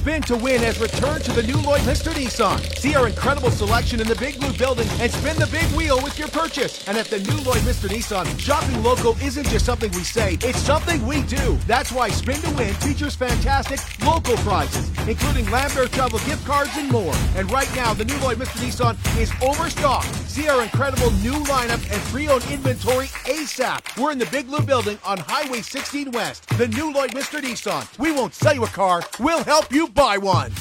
Spin to Win has returned to the new Lloydminster Nissan. See our incredible selection in the Big Blue building and spin the big wheel with your purchase. And at the new Lloydminster Nissan, shopping local isn't just something we say, it's something we do. That's why Spin to Win features fantastic local prizes, including Lambert travel gift cards and more. And right now, the new Lloydminster Nissan is overstocked. See our incredible new lineup and pre-owned inventory ASAP. We're in the Big Blue building on Highway 16 West. The new Lloydminster Nissan. We won't sell you a car, we'll help you buy one.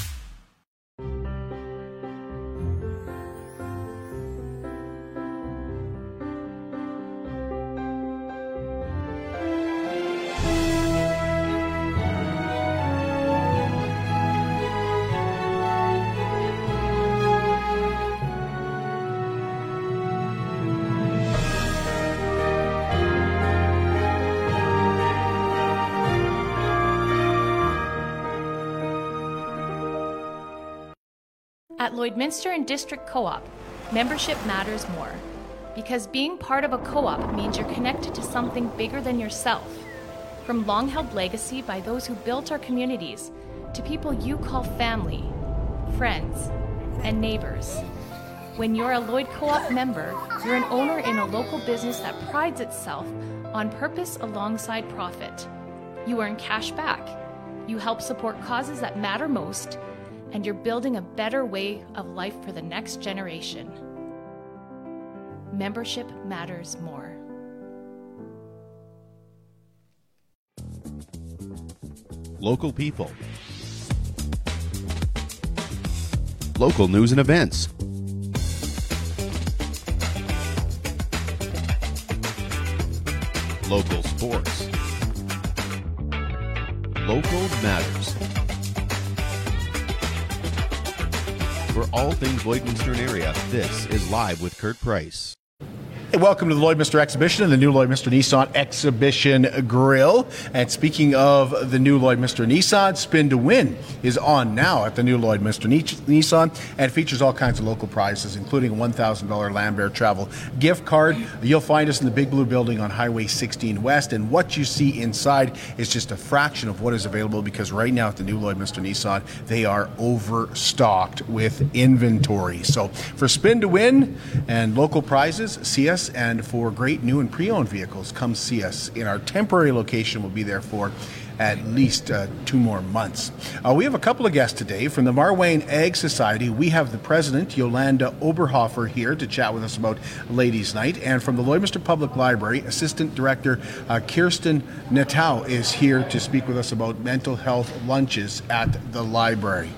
At Lloydminster and District Co op, membership matters more. Because being part of a co op means you're connected to something bigger than yourself. From long held legacy by those who built our communities to people you call family, friends, and neighbors. When you're a Lloyd Co op member, you're an owner in a local business that prides itself on purpose alongside profit. You earn cash back. You help support causes that matter most and you're building a better way of life for the next generation. Membership matters more. Local people. Local news and events. Local sports. Local matters. For all things Lloydminster area, this is Live with Kurt Price. Hey, welcome to the Lloydminster Exhibition and the new Lloydminster Nissan Exhibition Grill. And speaking of the new Lloydminster Nissan, Spin to Win is on now at the new Lloyd Lloydminster Nissan and features all kinds of local prizes, including a $1,000 Lambert Travel gift card. You'll find us in the Big Blue Building on Highway 16 West. And what you see inside is just a fraction of what is available because right now at the new Lloydminster Nissan, they are overstocked with inventory. So for Spin to Win and local prizes, see us and for great new and pre-owned vehicles, come see us. In our temporary location, we'll be there for at least uh, two more months. Uh, we have a couple of guests today from the Marwayne Ag Society. We have the president, Yolanda Oberhofer, here to chat with us about Ladies' Night. And from the Lloydminster Public Library, Assistant Director uh, Kirsten Hnatow is here to speak with us about mental health lunches at the library.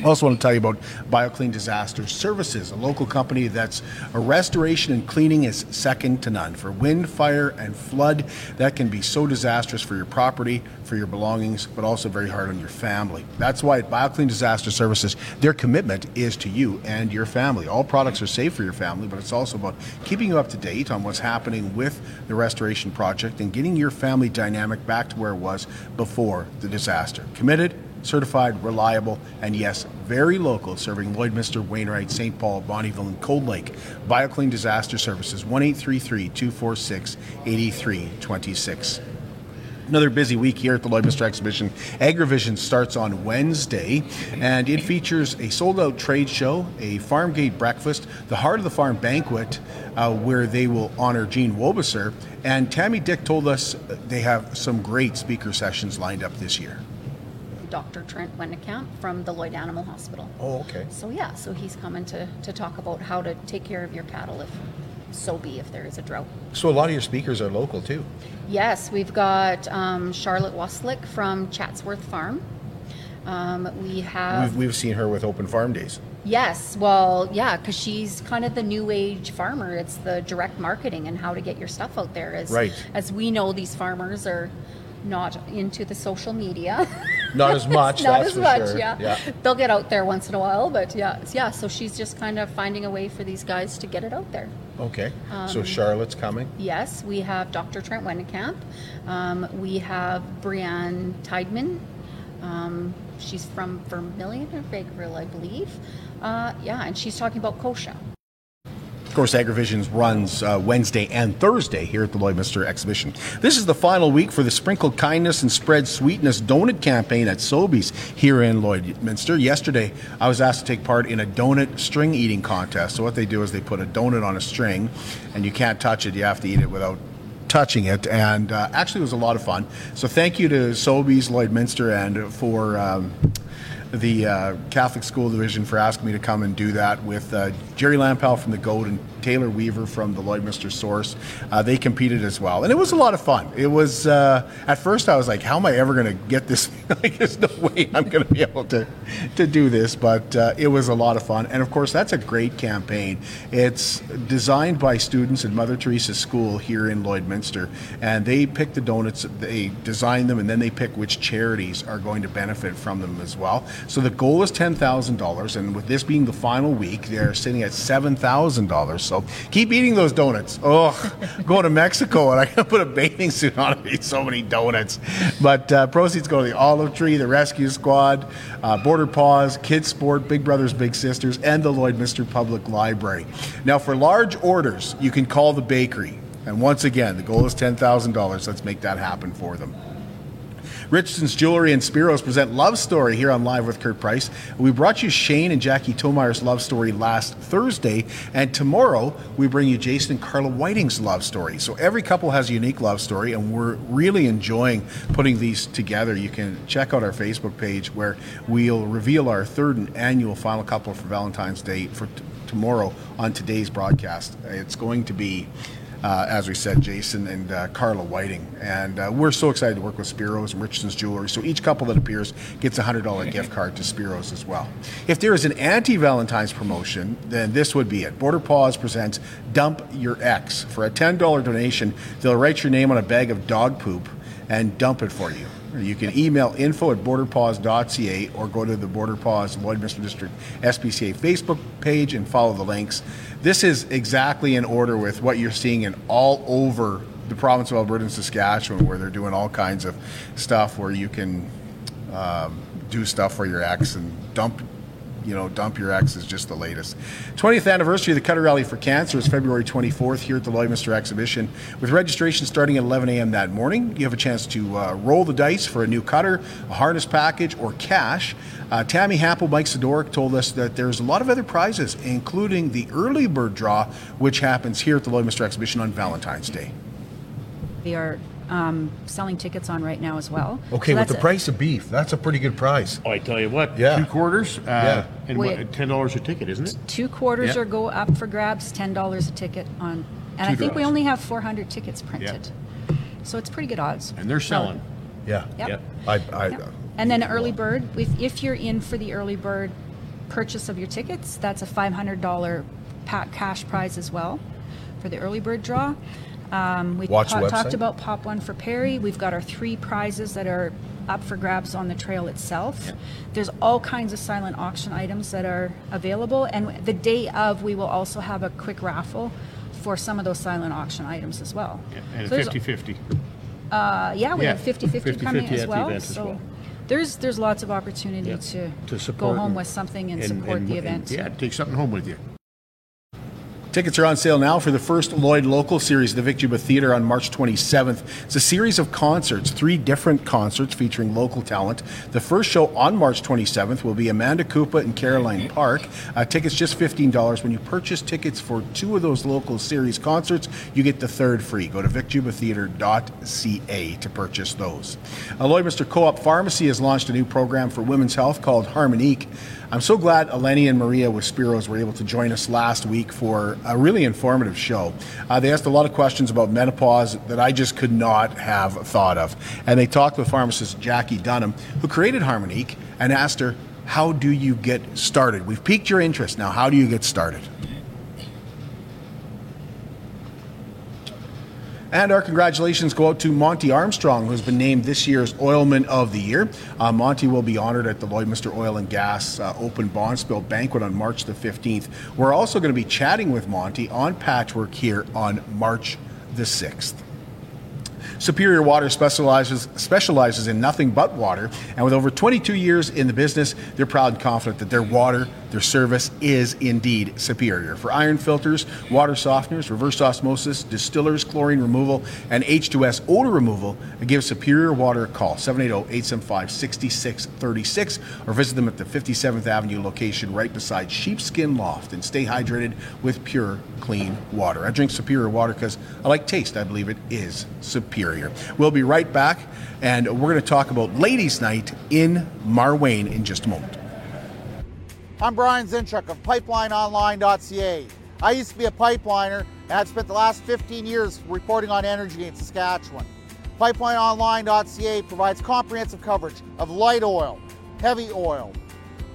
I also want to tell you about BioClean Disaster Services, a local company that's a restoration and cleaning is second to none. For wind, fire, and flood, that can be so disastrous for your property, for your belongings, but also very hard on your family. That's why at BioClean Disaster Services, their commitment is to you and your family. All products are safe for your family, but it's also about keeping you up to date on what's happening with the restoration project and getting your family dynamic back to where it was before the disaster. Committed certified, reliable, and yes, very local, serving Lloydminster, Wainwright, St. Paul, Bonnyville, and Cold Lake. BioClean Disaster Services, 1 246 8326 another busy week here at the Lloydminster Exhibition. Agrivision starts on Wednesday, and it features a sold-out trade show, a farm gate breakfast, the Heart of the Farm banquet, uh, where they will honor Gene Wobiser. And Tammy Dick told us they have some great speaker sessions lined up this year. Dr. Trent Wennekamp from the Lloyd Animal Hospital. Oh, okay. So yeah, so he's coming to, to talk about how to take care of your cattle if so be if there is a drought. So a lot of your speakers are local too. Yes, we've got um, Charlotte Waslick from Chatsworth Farm. Um, we have. We've, we've, seen her with Open Farm Days. Yes, well, yeah, because she's kind of the new age farmer. It's the direct marketing and how to get your stuff out there. As, right. As we know, these farmers are not into the social media. Not as much. not as much. Sure. Yeah. yeah. They'll get out there once in a while, but yeah, yeah. So she's just kind of finding a way for these guys to get it out there. Okay. Um, so Charlotte's coming. Yes, we have Dr. Trent Wennekamp. Um, we have Brianne Tideman. Um, she's from Vermilion or Vegreville, I believe. Uh, yeah, and she's talking about kochia. Of course, AgriVisions runs uh, Wednesday and Thursday here at the Lloydminster Exhibition. This is the final week for the Sprinkle Kindness and Spread Sweetness Donut campaign at Sobeys here in Lloydminster. Yesterday, I was asked to take part in a donut string eating contest. So, what they do is they put a donut on a string, and you can't touch it, you have to eat it without touching it, and uh, actually it was a lot of fun. So thank you to Sobeys Lloydminster and for um, the uh, Catholic School Division for asking me to come and do that with uh, Jerry Lampel from the and Taylor Weaver from the Lloydminster Source. Uh, they competed as well, and it was a lot of fun. It was uh, at first I was like, "How am I ever going to get this? like, there's no way I'm going to be able to to do this." But uh, it was a lot of fun, and of course, that's a great campaign. It's designed by students at Mother Teresa School here in Lloydminster, and they pick the donuts, they design them, and then they pick which charities are going to benefit from them as well. So the goal is ten thousand dollars, and with this being the final week, they're sitting at seven thousand dollars. So keep eating those donuts. Oh, going to Mexico and I gotta put a bathing suit on and eat so many donuts. But uh, proceeds go to the Olive Tree, the Rescue Squad, uh, Border Paws, Kids Sport, Big Brothers Big Sisters, and the Lloydminster Public Library. Now, for large orders, you can call the bakery. And once again, the goal is $10,000. Let's make that happen for them. Richardson's Jewelry and Spiros present Love Story here on Live with Kurt Price. We brought you Shane and Jackie Tomeyer's love story last Thursday, and tomorrow we bring you Jason and Carla Whiting's love story. So every couple has a unique love story, and we're really enjoying putting these together. You can check out our Facebook page where we'll reveal our third and annual final couple for Valentine's Day for t- tomorrow on today's broadcast. It's going to be uh, as we said, Jason and uh, Carla Whiting. And uh, we're so excited to work with Spiros and Richardson's Jewelry. So each couple that appears gets a $100 gift card to Spiros as well. If there is an anti Valentine's promotion, then this would be it. Border Paws presents Dump Your Ex. For a $10 donation, they'll write your name on a bag of dog poop and dump it for you. You can email info at borderpaws.ca or go to the Border Paws Lloydminster District SPCA Facebook page and follow the links. This is exactly in order with what you're seeing in all over the province of Alberta and Saskatchewan, where they're doing all kinds of stuff where you can um, do stuff for your ex and dump you know, dump your ex is just the latest. 20th anniversary of the Cutter Rally for Cancer is February 24th here at the Lloydminster Exhibition. With registration starting at 11 a.m. that morning, you have a chance to uh, roll the dice for a new cutter, a harness package, or cash. Uh, Tammy Happel, Mike Sidoric told us that there's a lot of other prizes, including the early bird draw, which happens here at the Lloydminster Exhibition on Valentine's Day. We are um, selling tickets on right now as well. Okay, So with the a- price of beef, that's a pretty good price. Oh, I tell you what, Yeah. two quarters, uh, Yeah. and Wait. what, ten dollars a ticket, isn't it? Two quarters Yeah. are go up for grabs, ten dollars a ticket on, and I Two think we only have four hundred tickets printed. So it's pretty good odds. And they're selling. Yeah. Yep. Yep. I, I, Yep. And then early bird, if, if you're in for the early bird purchase of your tickets, that's a five hundred dollar pack cash prize as well for the early bird draw. Um, we Watch ta- talked about Pop One for Perry. We've got our three prizes that are up for grabs on the trail itself. There's all kinds of silent auction items that are available, and the day of, we will also have a quick raffle for some of those silent auction items as well. And So 50-50. uh, yeah, we Yeah, have 50-50 coming 50-50 as at the well. event as so well. there's there's lots of opportunity Yeah. to, To go home and- with something and, support and- the and- event. Yeah, take something home with you. Tickets are on sale now for the first Lloyd Local Series at the Vic Juba Theatre on March 27th. It's a series of concerts, three different concerts featuring local talent. The first show on March 27th will be Amanda Koopa and Caroline Park. Uh, tickets just $15. When you purchase tickets for two of those local series concerts, you get the third free. Go to vicjubatheatre.ca to purchase those. Uh, Lloydminster Co-op Pharmacy has launched a new program for women's health called Harmonique. I'm so glad Eleni and Maria with Spiros were able to join us last week for a really informative show. Uh, they asked a lot of questions about menopause that I just could not have thought of. And they talked with pharmacist Jackie Dunham, who created Harmonique, and asked her, How do you get started? We've piqued your interest. Now, how do you get started? And our congratulations go out to Monty Armstrong, who's been named this year's Oilman of the Year. Uh, Monty will be honored at the Lloydminster Oil and Gas uh, Open Bonspiel Banquet on March the 15th. We're also going to be chatting with Monty on Patchwork here on March the 6th. Superior Water specializes specializes in nothing but water, and with over 22 years in the business, they're proud and confident that their water, their service is indeed superior. For iron filters, water softeners, reverse osmosis, distillers, chlorine removal, and H2S odor removal, give Superior Water a call 780-875-6636 or visit them at the 57th Avenue location right beside Sheepskin Loft and stay hydrated with pure, clean water. I drink Superior Water because I like taste. I believe it is superior. We'll be right back and we're going to talk about Ladies' Night in Marwayne in just a moment. I'm Brian Zinchuk of PipelineOnline.ca. I used to be a pipeliner and I've spent the last 15 years reporting on energy in Saskatchewan. PipelineOnline.ca provides comprehensive coverage of light oil, heavy oil,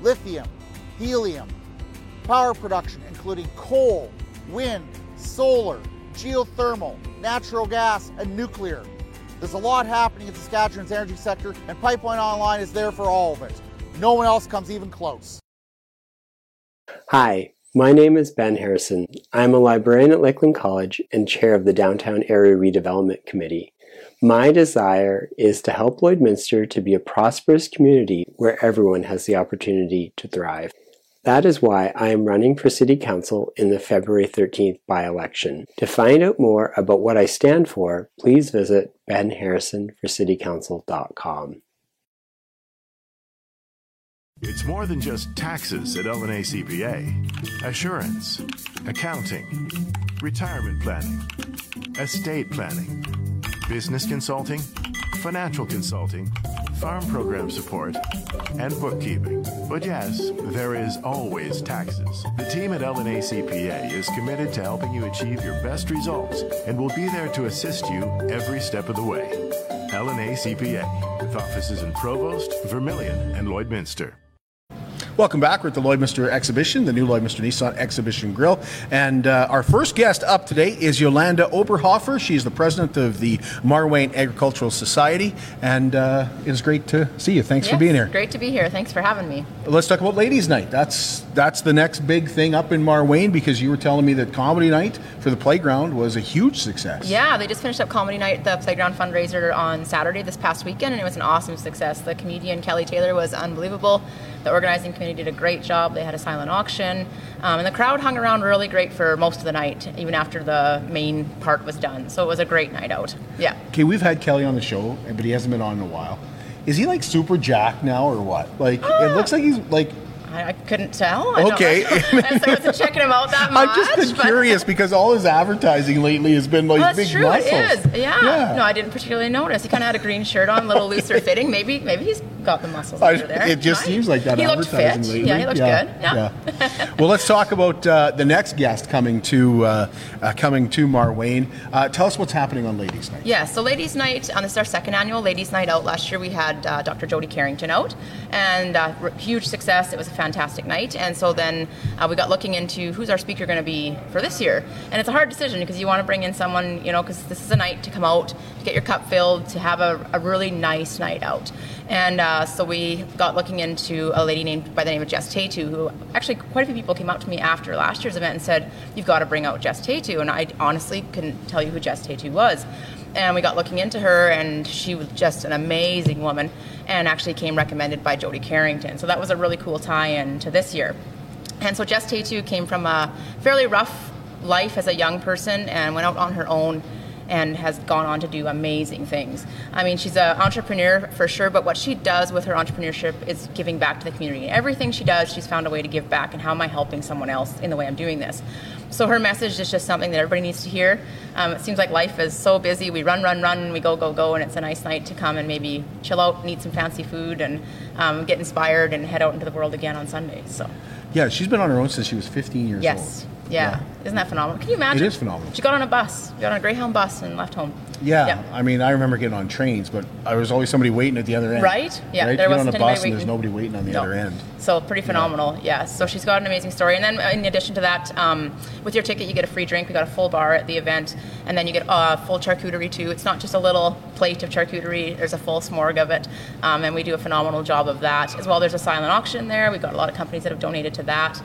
lithium, helium, power production including coal, wind, solar, geothermal, natural gas, and nuclear. There's a lot happening in Saskatchewan's energy sector, and Pipeline Online is there for all of it. No one else comes even close. Hi, my name is Ben Harrison. I'm a librarian at Lakeland College and chair of the Downtown Area Redevelopment Committee. My desire is to help Lloydminster to be a prosperous community where everyone has the opportunity to thrive. That is why I am running for City Council in the February 13th by election. To find out more about what I stand for, please visit benharrisonforcitycouncil.com. It's more than just taxes at LNA CPA. Assurance, accounting, retirement planning, estate planning, business consulting, financial consulting, farm program support, and bookkeeping. But yes, there is always taxes. The team at LNA CPA is committed to helping you achieve your best results and will be there to assist you every step of the way. LNA CPA, with offices in Provost, Vermilion, and Lloydminster. Welcome back. We're at the Lloydminster exhibition, the new Lloydminster Nissan Exhibition Grill. And uh, our first guest up today is Yolanda Oberhofer. She's the president of the Marwayne Agricultural Society. And uh, it is great to see you. Thanks yes, for being here. Great to be here. Thanks for having me. Let's talk about Ladies' Night. That's that's the next big thing up in Marwayne because you were telling me that Comedy Night for the playground was a huge success. Yeah, they just finished up Comedy Night, the playground fundraiser, on Saturday this past weekend, and it was an awesome success. The comedian Kelly Taylor was unbelievable. The organizing committee did a great job. They had a silent auction, um, and the crowd hung around really great for most of the night, even after the main part was done. So it was a great night out. Yeah. Okay, we've had Kelly on the show, but he hasn't been on in a while. Is he like super jacked now or what? Like Ah. it looks like he's like I, I couldn't tell. I Okay. Don't, I wasn't checking him out that much. I've just been curious because all his advertising lately has been like Well, big true. muscles. It is. Yeah. Yeah. No, I didn't particularly notice. He kind of had a green shirt on, a little looser fitting. Maybe, maybe he's got the muscles under there. it just seems like that He looked fit. lately. Yeah, he looked good. Yeah. yeah. well, let's talk about uh, the next guest coming to uh, uh, coming to Marwayne. Uh, tell us what's happening on Ladies' Night. Yeah, so Ladies' Night, um, this is our second annual Ladies' Night out. Last year we had uh, Dr. Jody Carrington out, and uh, huge success. It was a fantastic night. And so then uh, we got looking into who's our speaker going to be for this year. And it's a hard decision because you want to bring in someone, you know, because this is a night to come out, to get your cup filled, to have a, a really nice night out. And uh, so we got looking into a lady named by the name of Jess Tatu, who actually quite a few people came up to me after last year's event and said, "You've got to bring out Jess Tatu." And I honestly couldn't tell you who Jess Tatu was. And we got looking into her, and she was just an amazing woman, and actually came recommended by Jody Carrington. So that was a really cool tie-in to this year. And so Jess Tatu came from a fairly rough life as a young person and went out on her own and has gone on to do amazing things. I mean, she's an entrepreneur for sure, but what she does with her entrepreneurship is giving back to the community. Everything she does, she's found a way to give back, and how am I helping someone else in the way I'm doing this? So her message is just something that everybody needs to hear. Um, it seems like life is so busy. We run, run, run, we go, go, go, and it's a nice night to come and maybe chill out and eat some fancy food and um, get inspired and head out into the world again on Sundays. So. Yeah, she's been on her own since she was 15 years old. Yes. old. Yeah. Isn't that phenomenal? Can you imagine? It is phenomenal. She got on a bus, got on a Greyhound bus, and left home. Yeah, I mean, I remember getting on trains, but I was always somebody waiting at the other end. Right? Yeah, Right? there get on wasn't bus and there's nobody waiting on the No. other end. So pretty phenomenal, yeah. So she's got an amazing story. And then uh, in addition to that, um, with your ticket, you get a free drink. We got a full bar at the event, and then you get uh, full charcuterie too. It's not just a little plate of charcuterie. There's a full smorg of it, um, and we do a phenomenal job of that as well. There's a silent auction there. We've got a lot of companies that have donated to that.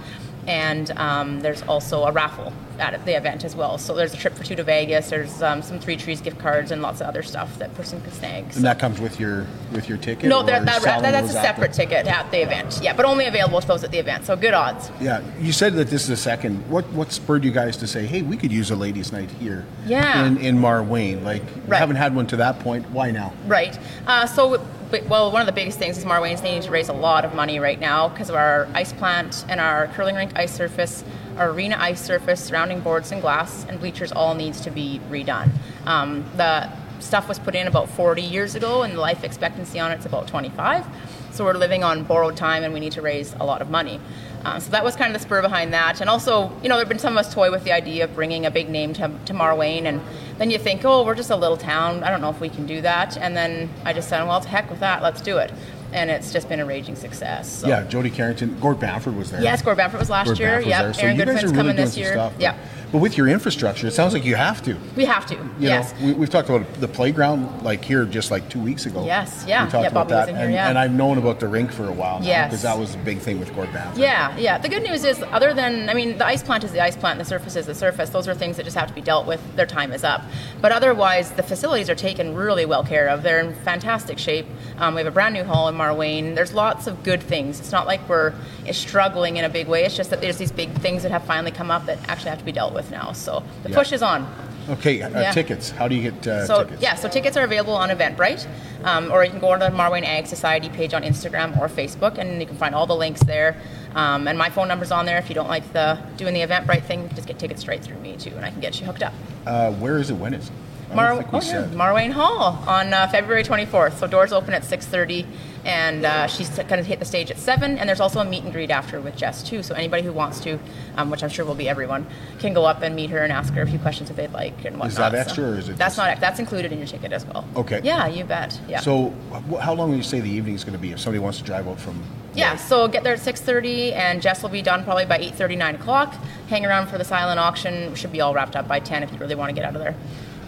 And um, there's also a raffle at the event as well. So there's a trip for two to Vegas. There's um, some Three Trees gift cards and lots of other stuff that person can snag. And that comes with your with your ticket. No, or that, that, that's a separate ticket at the event. Yeah, but only available to those at the event. So good odds. Yeah, you said that this is a second. What what spurred you guys to say, hey, we could use a ladies' night here? Yeah. In in Marwayne, like Right. haven't had one to that point. Why now? Right. Uh, so, well, one of the biggest things is Marwayne's needing to raise a lot of money right now because of our ice plant and our curling rink ice surface, our arena ice surface, surrounding boards and glass, and bleachers all needs to be redone. Um, the stuff was put in about 40 years ago, and the life expectancy on it's about 25. So we're living on borrowed time, and we need to raise a lot of money. Um, so that was kind of the spur behind that. And also, you know, there have been some of us toy with the idea of bringing a big name to, to Marwayne. And then you think, oh, we're just a little town. I don't know if we can do that. And then I just said, well, to heck with that. Let's do it. And it's just been a raging success. So. Yeah, Jody Carrington, Gord Bamford was there. Yes, Gord Bamford was last Gord year. Bamford was there. So Aaron you Goodwin's really coming this year. stuff, Yep. But with your infrastructure, it sounds like you have to. We have to. yes. know, we, we've talked about the playground like here just like two weeks ago. Yes, yeah. We talked Yeah, about Bobby that, here, and, yeah. and I've known about the rink for a while now Yes. because that was a big thing with Gord Bamford. Yeah, yeah. The good news is, other than, I mean, the ice plant is the ice plant, the surface is the surface. Those are things that just have to be dealt with. Their time is up. But otherwise, the facilities are taken really well care of. They're in fantastic shape. Um, we have a brand new hall in Marwayne. There's lots of good things. It's not like we're struggling in a big way. It's just that there's these big things that have finally come up that actually have to be dealt with now. So the Yeah. push is on. Okay, uh, Yeah. tickets. How do you get uh, so tickets? yeah, so tickets are available on Eventbrite, um, or you can go on the Marwayne Ag Society page on Instagram or Facebook, and you can find all the links there. Um, and my phone number's on there. If you don't like the doing the Eventbrite thing, just get tickets straight through me too, and I can get you hooked up. Uh, where is it? When is it? Mar- oh, yeah, Hall on uh, February 24th. So doors open at 6:30, and uh, she's going to hit the stage at seven. And there's also a meet and greet after with Jess too. So anybody who wants to, um, which I'm sure will be everyone, can go up and meet her and ask her a few questions if they'd like and whatnot. Is that So extra or is it That's just- not. That's included in your ticket as well. Okay. Yeah, you bet. Yeah. So, wh- how long do you say the evening is going to be if somebody wants to drive out from? Yeah, so get there at 6.30 and Jess will be done probably by 8.30, 9 o'clock. Hang around for the silent auction. Should be all wrapped up by 10 if you really want to get out of there.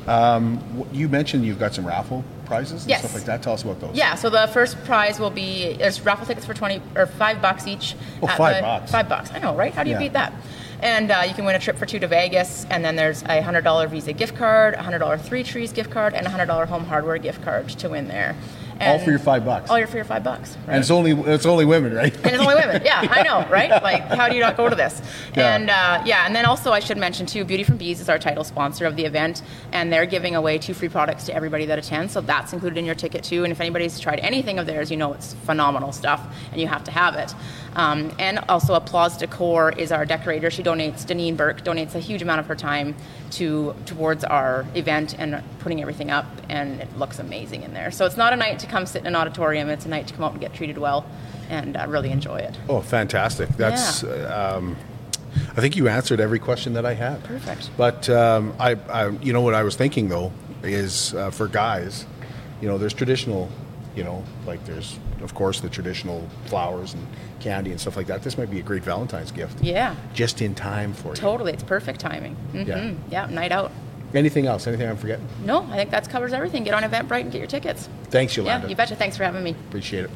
Um, you mentioned you've got some raffle prizes and Yes. stuff like that. Tell us about those. Yeah, so the first prize will be, there's raffle tickets for 20, or 5 bucks each. Oh, at the- bucks. 5 bucks, I know, right? How do you Yeah. beat that? And uh, you can win a trip for two to Vegas, and then there's a $100 Visa gift card, a $100 Three Trees gift card, and a $100 Home Hardware gift card to win there. All for your five bucks. All your for your 5 bucks. And it's only it's only women, right? And it's only women. Yeah, I know, right? Like, how do you not go to this? Yeah. And uh, yeah, and then also I should mention too, Beauty from Bees is our title sponsor of the event, and they're giving away two free products to everybody that attends. So that's included in your ticket too. And if anybody's tried anything of theirs, you know it's phenomenal stuff, and you have to have it. Um, and also, Applause Decor is our decorator. She donates. Deneen Burke donates a huge amount of her time to towards our event and putting everything up, and it looks amazing in there. So it's not a night to come sit in an auditorium. It's a night to come out and get treated well, and uh, really enjoy it. Oh, fantastic! That's. Um, I think you answered every question that I had. Perfect. But um, I, I, you know, what I was thinking though is uh, for guys, you know, there's traditional, you know, like there's of course the traditional flowers and candy and stuff like that. This might be a great Valentine's gift. Yeah. Just in time for you. Totally, it's perfect timing. hmm Yeah. Yeah. night out. Anything else? Anything I'm forgetting? No, I think that covers everything. Get on Eventbrite and get your tickets. Thanks, Yolanda. Yeah, you betcha. Thanks for having me. Appreciate it.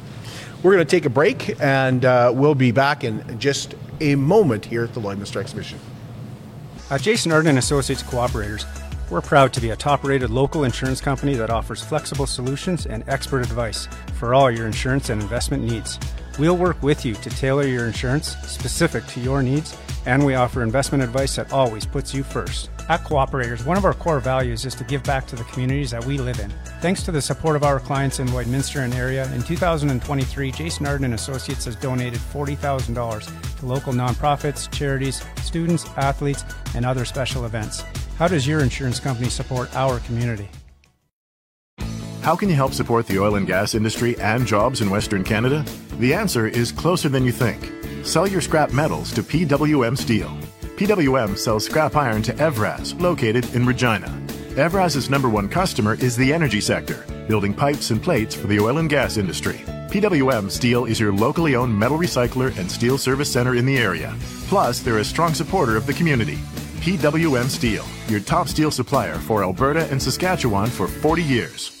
We're going to take a break, and uh, we'll be back in just a moment here at the Lloydminster Exhibition. At Jason Arden and Associates Cooperators, we're proud to be a top-rated local insurance company that offers flexible solutions and expert advice for all your insurance and investment needs. We'll work with you to tailor your insurance specific to your needs, and we offer investment advice that always puts you first. At Cooperators, one of our core values is to give back to the communities that we live in. Thanks to the support of our clients in Lloydminster and area, in 2023, Jason Arden and Associates has donated $40,000 to local nonprofits, charities, students, athletes, and other special events. How does your insurance company support our community? How can you help support the oil and gas industry and jobs in Western Canada? The answer is closer than you think. Sell your scrap metals to PWM Steel. PWM sells scrap iron to Evraz, located in Regina. Evraz's number one customer is the energy sector, building pipes and plates for the oil and gas industry. PWM Steel is your locally owned metal recycler and steel service center in the area. Plus, they're a strong supporter of the community. PWM Steel, your top steel supplier for Alberta and Saskatchewan for 40 years.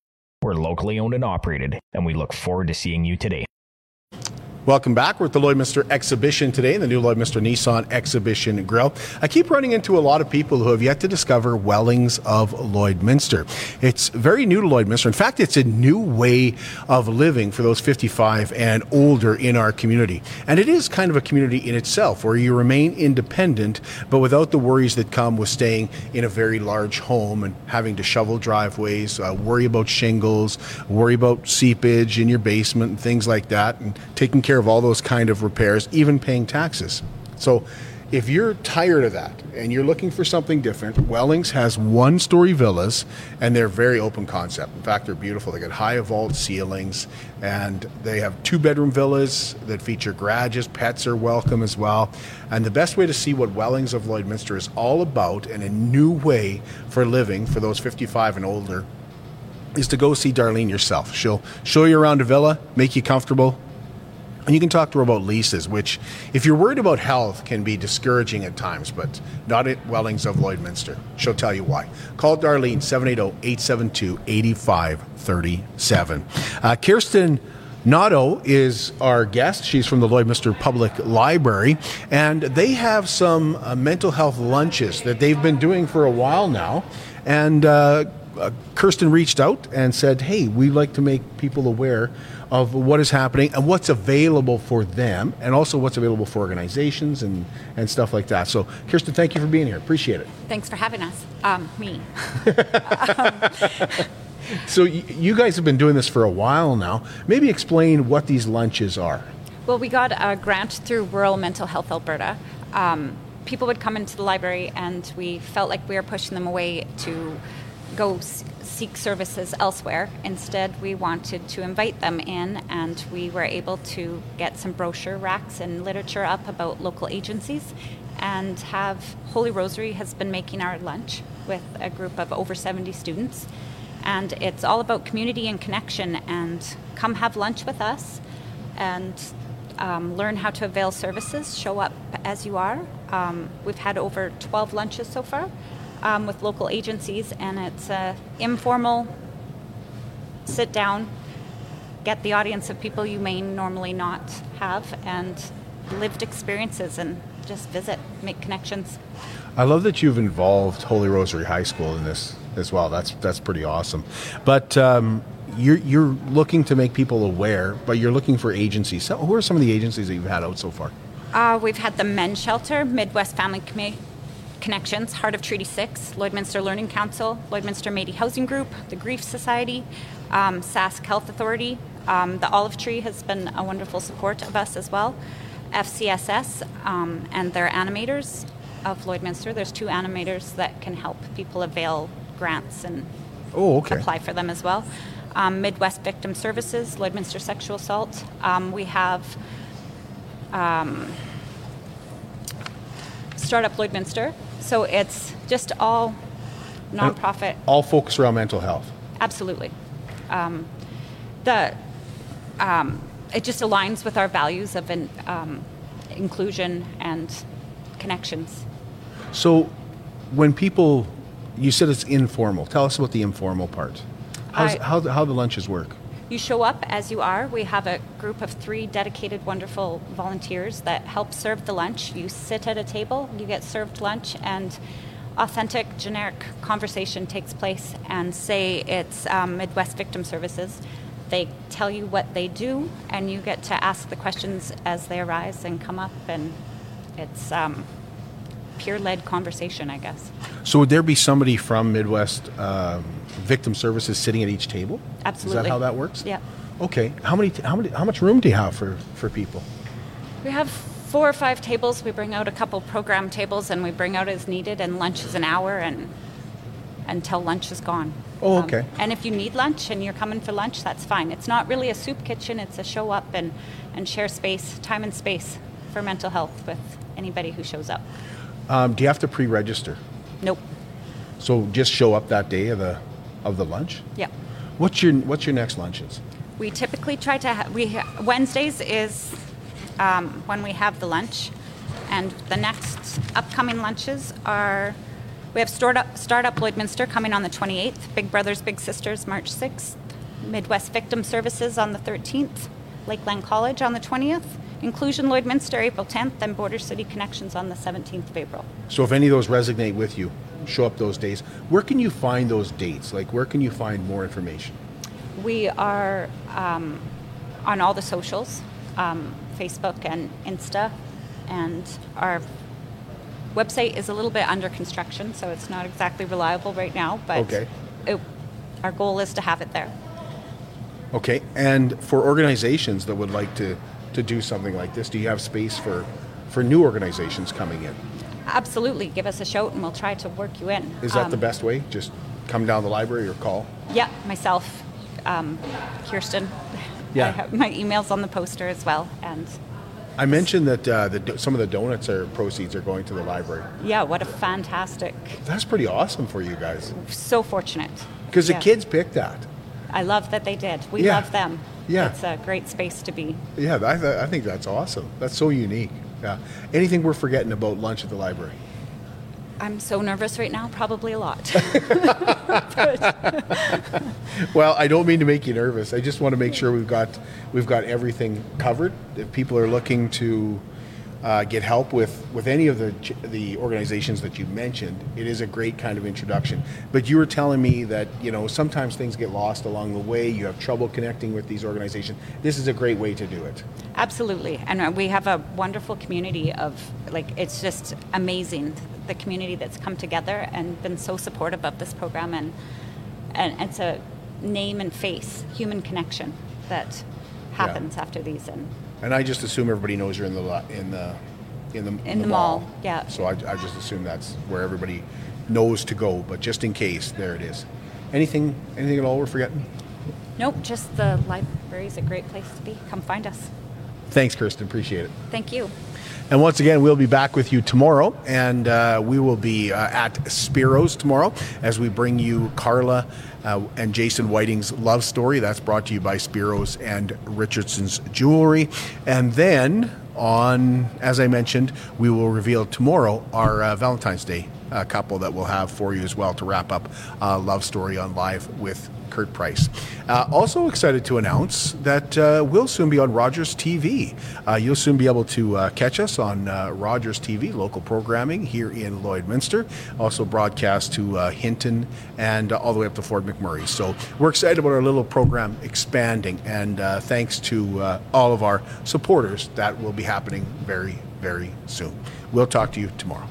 We're locally owned and operated, and we look forward to seeing you today. Welcome back. We're at the Lloydminster exhibition today, in the new Lloydminster Nissan exhibition grill. I keep running into a lot of people who have yet to discover Wellings of Lloydminster. It's very new to Lloydminster. In fact, it's a new way of living for those 55 and older in our community. And it is kind of a community in itself where you remain independent, but without the worries that come with staying in a very large home and having to shovel driveways, uh, worry about shingles, worry about seepage in your basement and things like that, and taking care of all those kind of repairs, even paying taxes. So if you're tired of that and you're looking for something different, Wellings has one story villas and they're very open concept. In fact, they're beautiful. They got high vault ceilings and they have two bedroom villas that feature garages. Pets are welcome as well. And the best way to see what Wellings of Lloydminster is all about and a new way for living for those 55 and older is to go see Darlene yourself. She'll show you around a villa, make you comfortable, and you can talk to her about leases, which, if you're worried about health, can be discouraging at times, but not at Wellings of Lloydminster. She'll tell you why. Call Darlene 780 872 8537. Uh, Kirsten Hnatow is our guest. She's from the Lloydminster Public Library, and they have some uh, mental health lunches that they've been doing for a while now. And uh, uh, Kirsten reached out and said, Hey, we'd like to make people aware of what is happening and what's available for them, and also what's available for organizations and, and stuff like that. So, Kirsten, thank you for being here. Appreciate it. Thanks for having us. Um, me. So, y- you guys have been doing this for a while now. Maybe explain what these lunches are. Well, we got a grant through Rural Mental Health Alberta. Um, people would come into the library, and we felt like we were pushing them away to go seek services elsewhere. Instead, we wanted to invite them in, and we were able to get some brochure racks and literature up about local agencies. And have Holy Rosary has been making our lunch with a group of over 70 students. And it's all about community and connection. And come have lunch with us and um, learn how to avail services. Show up as you are. Um, we've had over 12 lunches so far um, with local agencies, and it's uh, informal. Sit down, get the audience of people you may normally not have, and lived experiences, and just visit, make connections. I love that you've involved Holy Rosary High School in this as well. That's that's pretty awesome. But um, you're you're looking to make people aware, but you're looking for agencies. So who are some of the agencies that you've had out so far? Uh, we've had the Men's Shelter, Midwest Family Commi- Connections, Heart of Treaty 6, Lloydminster Learning Council, Lloydminster Métis Housing Group, the Grief Society, um, Sask Health Authority. Um, the Olive Tree has been a wonderful support of us as well. FCSS um, and their animators of Lloydminster. There's two animators that can help people avail grants and Oh, okay. apply for them as well. Um, Midwest Victim Services, Lloydminster Sexual Assault. Um, we have um, Startup Lloydminster. So it's just all nonprofit. All focused around mental health. Absolutely. Um, the um, it just aligns with our values of in, um, inclusion and connections. So when people, you said it's informal. Tell us about the informal part. How's, I- how how the lunches work? You show up as you are. We have a group of three dedicated, wonderful volunteers that help serve the lunch. You sit at a table, you get served lunch, and authentic, generic conversation takes place. And say it's um, Midwest Victim Services. They tell you what they do, and you get to ask the questions as they arise and come up. And it's um, peer led conversation, I guess. So would there be somebody from Midwest um, Victim Services sitting at each table? Absolutely. Is that how that works? Yeah. Okay. How many? How many? How much room do you have for for people? We have four or five tables. We bring out a couple program tables, and we bring out as needed. And lunch is an hour, and until lunch is gone. Oh, Um, okay. and if you need lunch and you're coming for lunch, that's fine. It's not really a soup kitchen. It's a show up and and share space, time and space for mental health with anybody who shows up. Um, do you have to pre-register? Nope. So just show up that day of the of the lunch. Yeah. What's your What's your next lunches? We typically try to ha- we ha- Wednesdays is um, when we have the lunch, and the next upcoming lunches are we have Startup Startup Lloydminster coming on the 28th, Big Brothers Big Sisters March 6th, Midwest Victim Services on the 13th, Lakeland College on the 20th, Inclusion Lloydminster April 10th, and Border City Connections on the 17th of April. So if any of those resonate with you, show up those days. Where can you find those dates? Like where can you find more information? We are um, on all the socials, um, Facebook and Insta, and our website is a little bit under construction, so it's not exactly reliable right now. But Okay. it, our goal is to have it there. Okay. And for organizations that would like to to do something like this, do you have space for for new organizations coming in? Absolutely, give us a shout, and we'll try to work you in. Is that the Um, best way? Just come down to the library or call? Yeah, myself, um, Kirsten. Yeah. My emails on the poster as well, and I mentioned that uh, the, some of the donuts are proceeds are going to the library. yeah, what a fantastic, That's pretty awesome for you guys so fortunate. because Yeah. the kids picked that. I love that they did. We Yeah. love them. Yeah. It's a great space to be. Yeah, I, I think that's awesome. That's so unique. Yeah. Anything we're forgetting about lunch at the library? I'm so nervous right now, probably a lot. Well, I don't mean to make you nervous. I just want to make sure we've got we've got everything covered. If people are looking to uh, get help with with any of the the organizations that you mentioned, it is a great kind of introduction. But you were telling me that you know sometimes things get lost along the way. You have trouble connecting with these organizations. This is a great way to do it. Absolutely. And uh, we have a wonderful community of, like, it's just amazing the community that's come together and been so supportive of this program. And, and it's a name and face, human connection that happens after these. And And I just assume everybody knows you're in the in the in the In the mall, yeah. So I, I just assume that's where everybody knows to go. But just in case, there it is. Anything anything at all we're forgetting? nope, just the library is a great place to be. Come find us. Thanks, Kirsten. Appreciate it. Thank you. And once again, we'll be back with you tomorrow, and uh, we will be uh, at Spiro's tomorrow as we bring you Carla uh, and Jason Whiting's love story. That's brought to you by Spiro's and Richardson's Jewelry. And then on, as I mentioned, we will reveal tomorrow our uh, Valentine's Day uh, couple that we'll have for you as well to wrap up uh, Love Story on Live with Kurt Price. Uh, also excited to announce that uh, we'll soon be on Rogers TV. Uh, you'll soon be able to uh, catch us on uh, Rogers TV, local programming here in Lloydminster. Also broadcast to uh, Hinton and all the way up to Fort McMurray. So we're excited about our little program expanding, and thanks to all of our supporters, that will be happening very, very soon. We'll talk to you tomorrow.